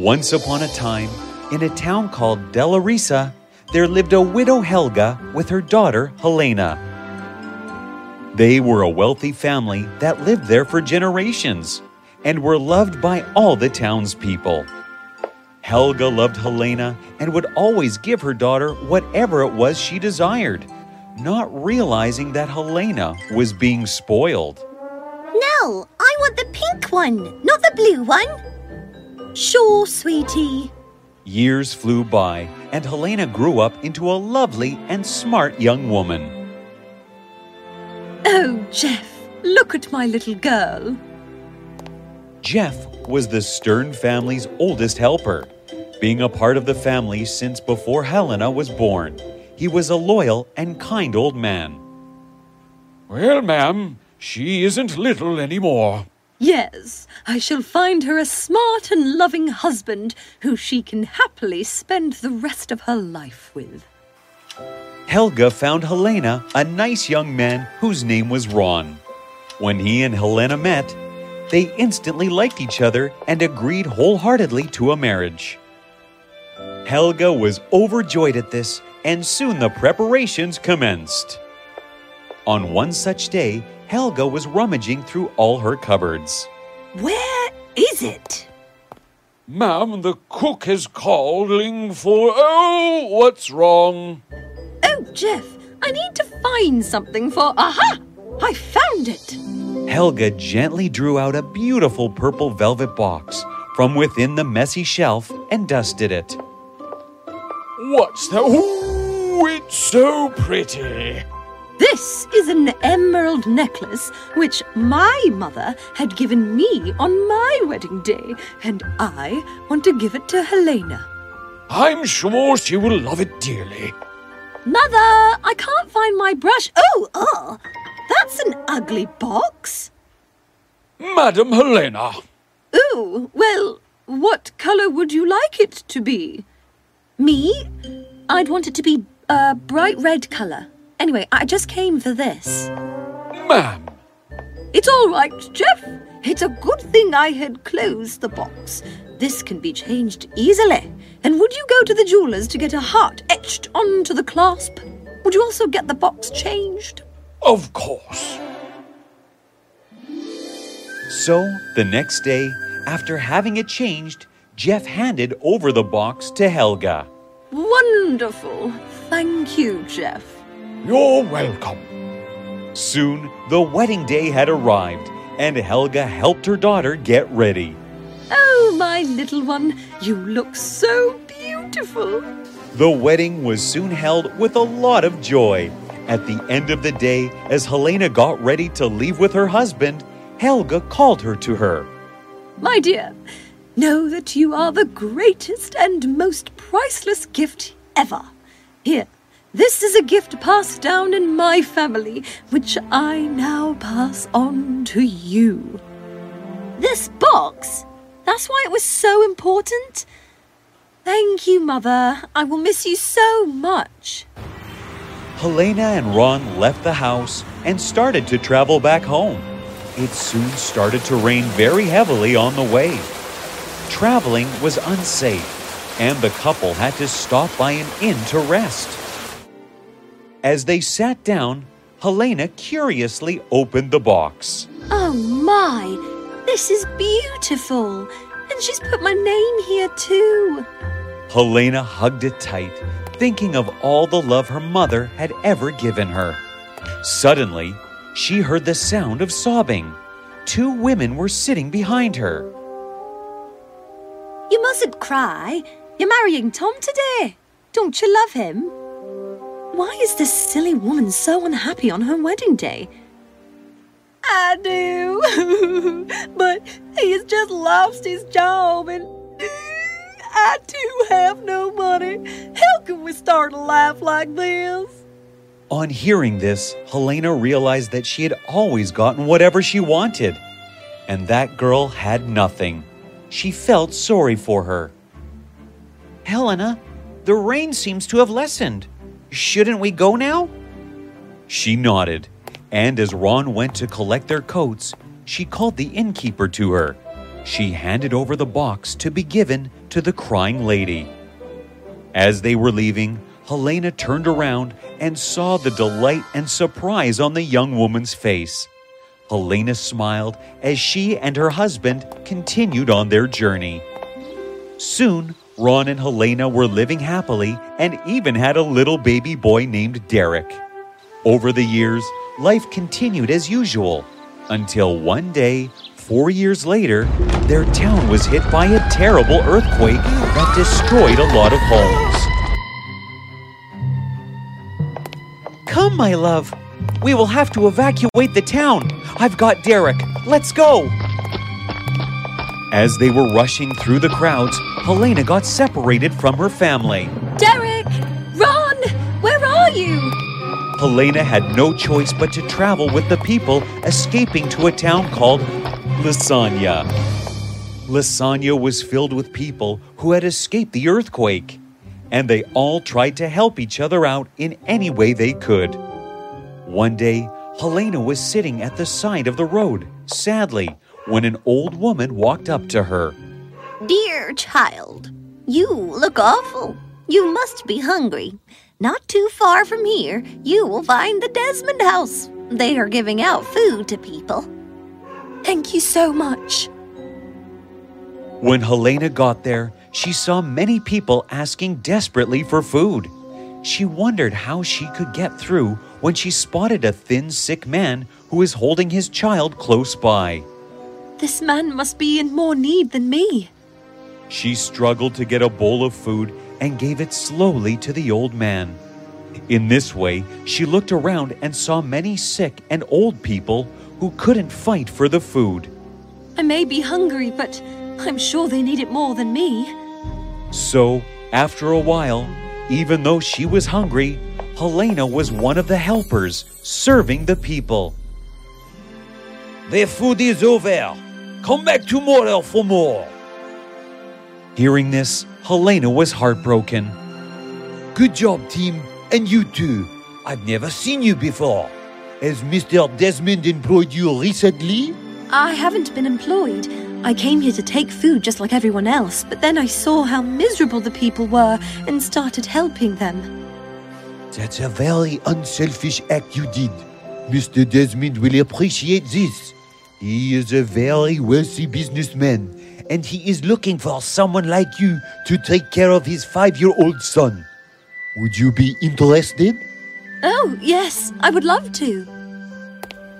Once upon a time, in a town called Delarisa, there lived a widow Helga with her daughter Helena. They were a wealthy family that lived there for generations and were loved by all the townspeople. Helga loved Helena and would always give her daughter whatever it was she desired, not realizing that Helena was being spoiled. No, I want the pink one, not the blue one. Sure, sweetie. Years flew by, and Helena grew up into a lovely and smart young woman. Oh, Jeff, look at my little girl. Jeff was the Stern family's oldest helper. Being a part of the family since before Helena was born, he was a loyal and kind old man. Well, ma'am, she isn't little anymore. Yes, I shall find her a smart and loving husband who she can happily spend the rest of her life with. Helga found Helena a nice young man whose name was Ron. When he and Helena met, they instantly liked each other and agreed wholeheartedly to a marriage. Helga was overjoyed at this, and soon the preparations commenced. On one such day, Helga was rummaging through all her cupboards. Where is it? Ma'am, the cook is calling for. Oh, what's wrong? Oh, Jeff, I need to find something for. Aha! I found it! Helga gently drew out a beautiful purple velvet box from within the messy shelf and dusted it. What's that? Ooh, it's so pretty. This is an emerald necklace which my mother had given me on my wedding day, and I want to give it to Helena. I'm sure she will love it dearly. Mother, I can't find my brush. Oh, oh, that's an ugly box. Madam Helena. Oh, well, what colour would you like it to be? Me? I'd want it to be a bright red colour. Anyway, I just came for this. Ma'am. It's all right, Jeff. It's a good thing I had closed the box. This can be changed easily. And would you go to the jeweller's to get a heart etched onto the clasp? Would you also get the box changed? Of course. So, the next day, after having it changed, Jeff handed over the box to Helga. Wonderful. Thank you, Jeff. You're welcome. Soon, the wedding day had arrived, and Helga helped her daughter get ready. Oh, my little one, you look so beautiful. The wedding was soon held with a lot of joy. At the end of the day, as Helena got ready to leave with her husband, Helga called her to her. My dear, know that you are the greatest and most priceless gift ever. Here, this is a gift passed down in my family, which I now pass on to you. This box? That's why it was so important? Thank you, Mother. I will miss you so much. Helena and Ron left the house and started to travel back home. It soon started to rain very heavily on the way. Traveling was unsafe, and the couple had to stop by an inn to rest. As they sat down, Helena curiously opened the box. Oh my, this is beautiful. And she's put my name here too. Helena hugged it tight, thinking of all the love her mother had ever given her. Suddenly, she heard the sound of sobbing. Two women were sitting behind her. You mustn't cry. You're marrying Tom today. Don't you love him? Why is this silly woman so unhappy on her wedding day? I do. but he has just lost his job and I too have no money. How can we start a life like this? On hearing this, Helena realized that she had always gotten whatever she wanted, and that girl had nothing. She felt sorry for her. Helena, the rain seems to have lessened. Shouldn't we go now? She nodded, and as Ron went to collect their coats, she called the innkeeper to her. she handed over the box to be given to the crying lady. As they were leaving, Helena turned around and saw the delight and surprise on the young woman's face. Helena smiled as she and her husband continued on their journey. Soon, Ron and Helena were living happily and even had a little baby boy named Derek. Over the years, life continued as usual until one day, four years later, their town was hit by a terrible earthquake that destroyed a lot of homes. Come, my love. We will have to evacuate the town. I've got Derek. Let's go. As they were rushing through the crowds, Helena got separated from her family. Derek! Ron! Where are you? Helena had no choice but to travel with the people escaping to a town called Lasagna. Lasagna was filled with people who had escaped the earthquake, and they all tried to help each other out in any way they could. One day, Helena was sitting at the side of the road, sadly, when an old woman walked up to her. Dear child, you look awful. You must be hungry. Not too far from here, you will find the Desmond House. They are giving out food to people. Thank you so much. When Helena got there, she saw many people asking desperately for food. She wondered how she could get through when she spotted a thin, sick man who was holding his child close by. This man must be in more need than me. She struggled to get a bowl of food and gave it slowly to the old man. In this way, she looked around and saw many sick and old people who couldn't fight for the food. I may be hungry, but I'm sure they need it more than me. So, after a while, even though she was hungry, Helena was one of the helpers serving the people. The food is over. Come back tomorrow for more. Hearing this, Helena was heartbroken. Good job, team. And you too. I've never seen you before. Has Mr. Desmond employed you recently? I haven't been employed. I came here to take food just like everyone else, but then I saw how miserable the people were and started helping them. That's a very unselfish act you did. Mr. Desmond will appreciate this. He is a very wealthy businessman, and he is looking for someone like you to take care of his five year old son. Would you be interested? Oh, yes, I would love to.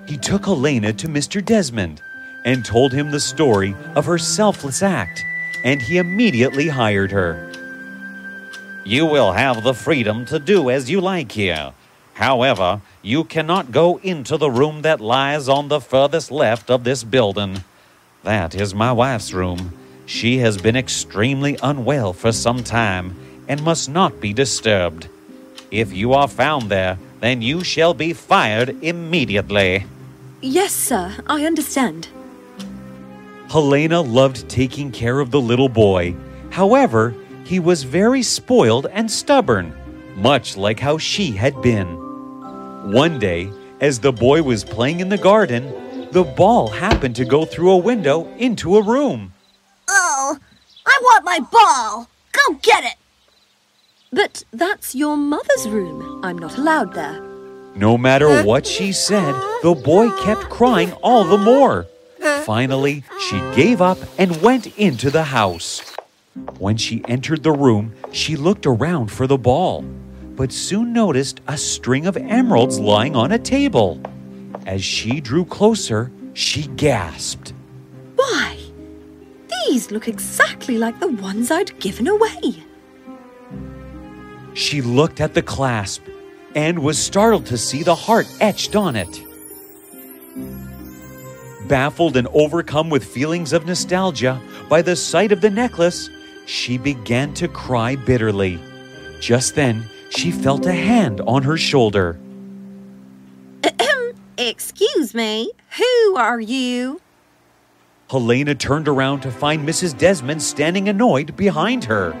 He took Helena to Mr. Desmond and told him the story of her selfless act, and he immediately hired her. You will have the freedom to do as you like here. However, you cannot go into the room that lies on the furthest left of this building. That is my wife's room. She has been extremely unwell for some time and must not be disturbed. If you are found there, then you shall be fired immediately. Yes, sir, I understand. Helena loved taking care of the little boy. However, he was very spoiled and stubborn, much like how she had been. One day, as the boy was playing in the garden, the ball happened to go through a window into a room. Oh, I want my ball. Go get it. But that's your mother's room. I'm not allowed there. No matter what she said, the boy kept crying all the more. Finally, she gave up and went into the house. When she entered the room, she looked around for the ball, but soon noticed a string of emeralds lying on a table. As she drew closer, she gasped. Why? These look exactly like the ones I'd given away. She looked at the clasp and was startled to see the heart etched on it. Baffled and overcome with feelings of nostalgia by the sight of the necklace, she began to cry bitterly. Just then, she felt a hand on her shoulder. Excuse me, who are you? Helena turned around to find Mrs. Desmond standing annoyed behind her.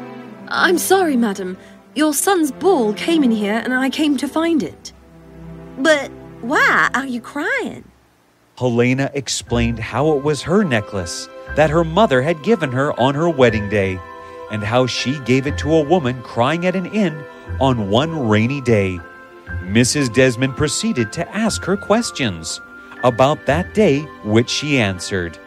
I'm sorry, madam. Your son's ball came in here and I came to find it. But why are you crying? Helena explained how it was her necklace that her mother had given her on her wedding day, and how she gave it to a woman crying at an inn on one rainy day. Mrs. Desmond proceeded to ask her questions about that day, which she answered.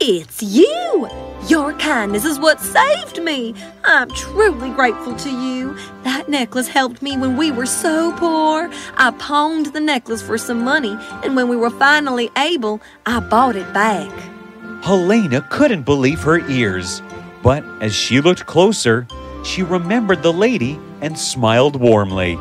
It's you! Your kindness is what saved me. I'm truly grateful to you. That necklace helped me when we were so poor. I pawned the necklace for some money, and when we were finally able, I bought it back. Helena couldn't believe her ears, but as she looked closer, she remembered the lady and smiled warmly.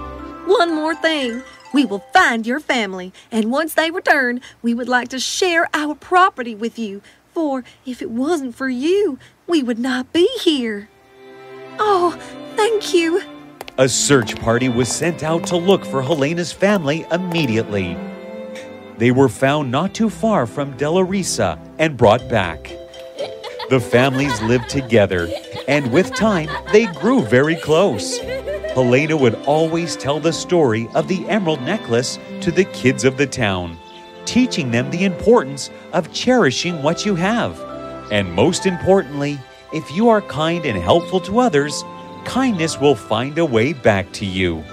One more thing. We will find your family, and once they return, we would like to share our property with you. For if it wasn't for you, we would not be here. Oh, thank you. A search party was sent out to look for Helena's family immediately. They were found not too far from Della Risa and brought back. The families lived together, and with time, they grew very close. Helena would always tell the story of the emerald necklace to the kids of the town, teaching them the importance of cherishing what you have. And most importantly, if you are kind and helpful to others, kindness will find a way back to you.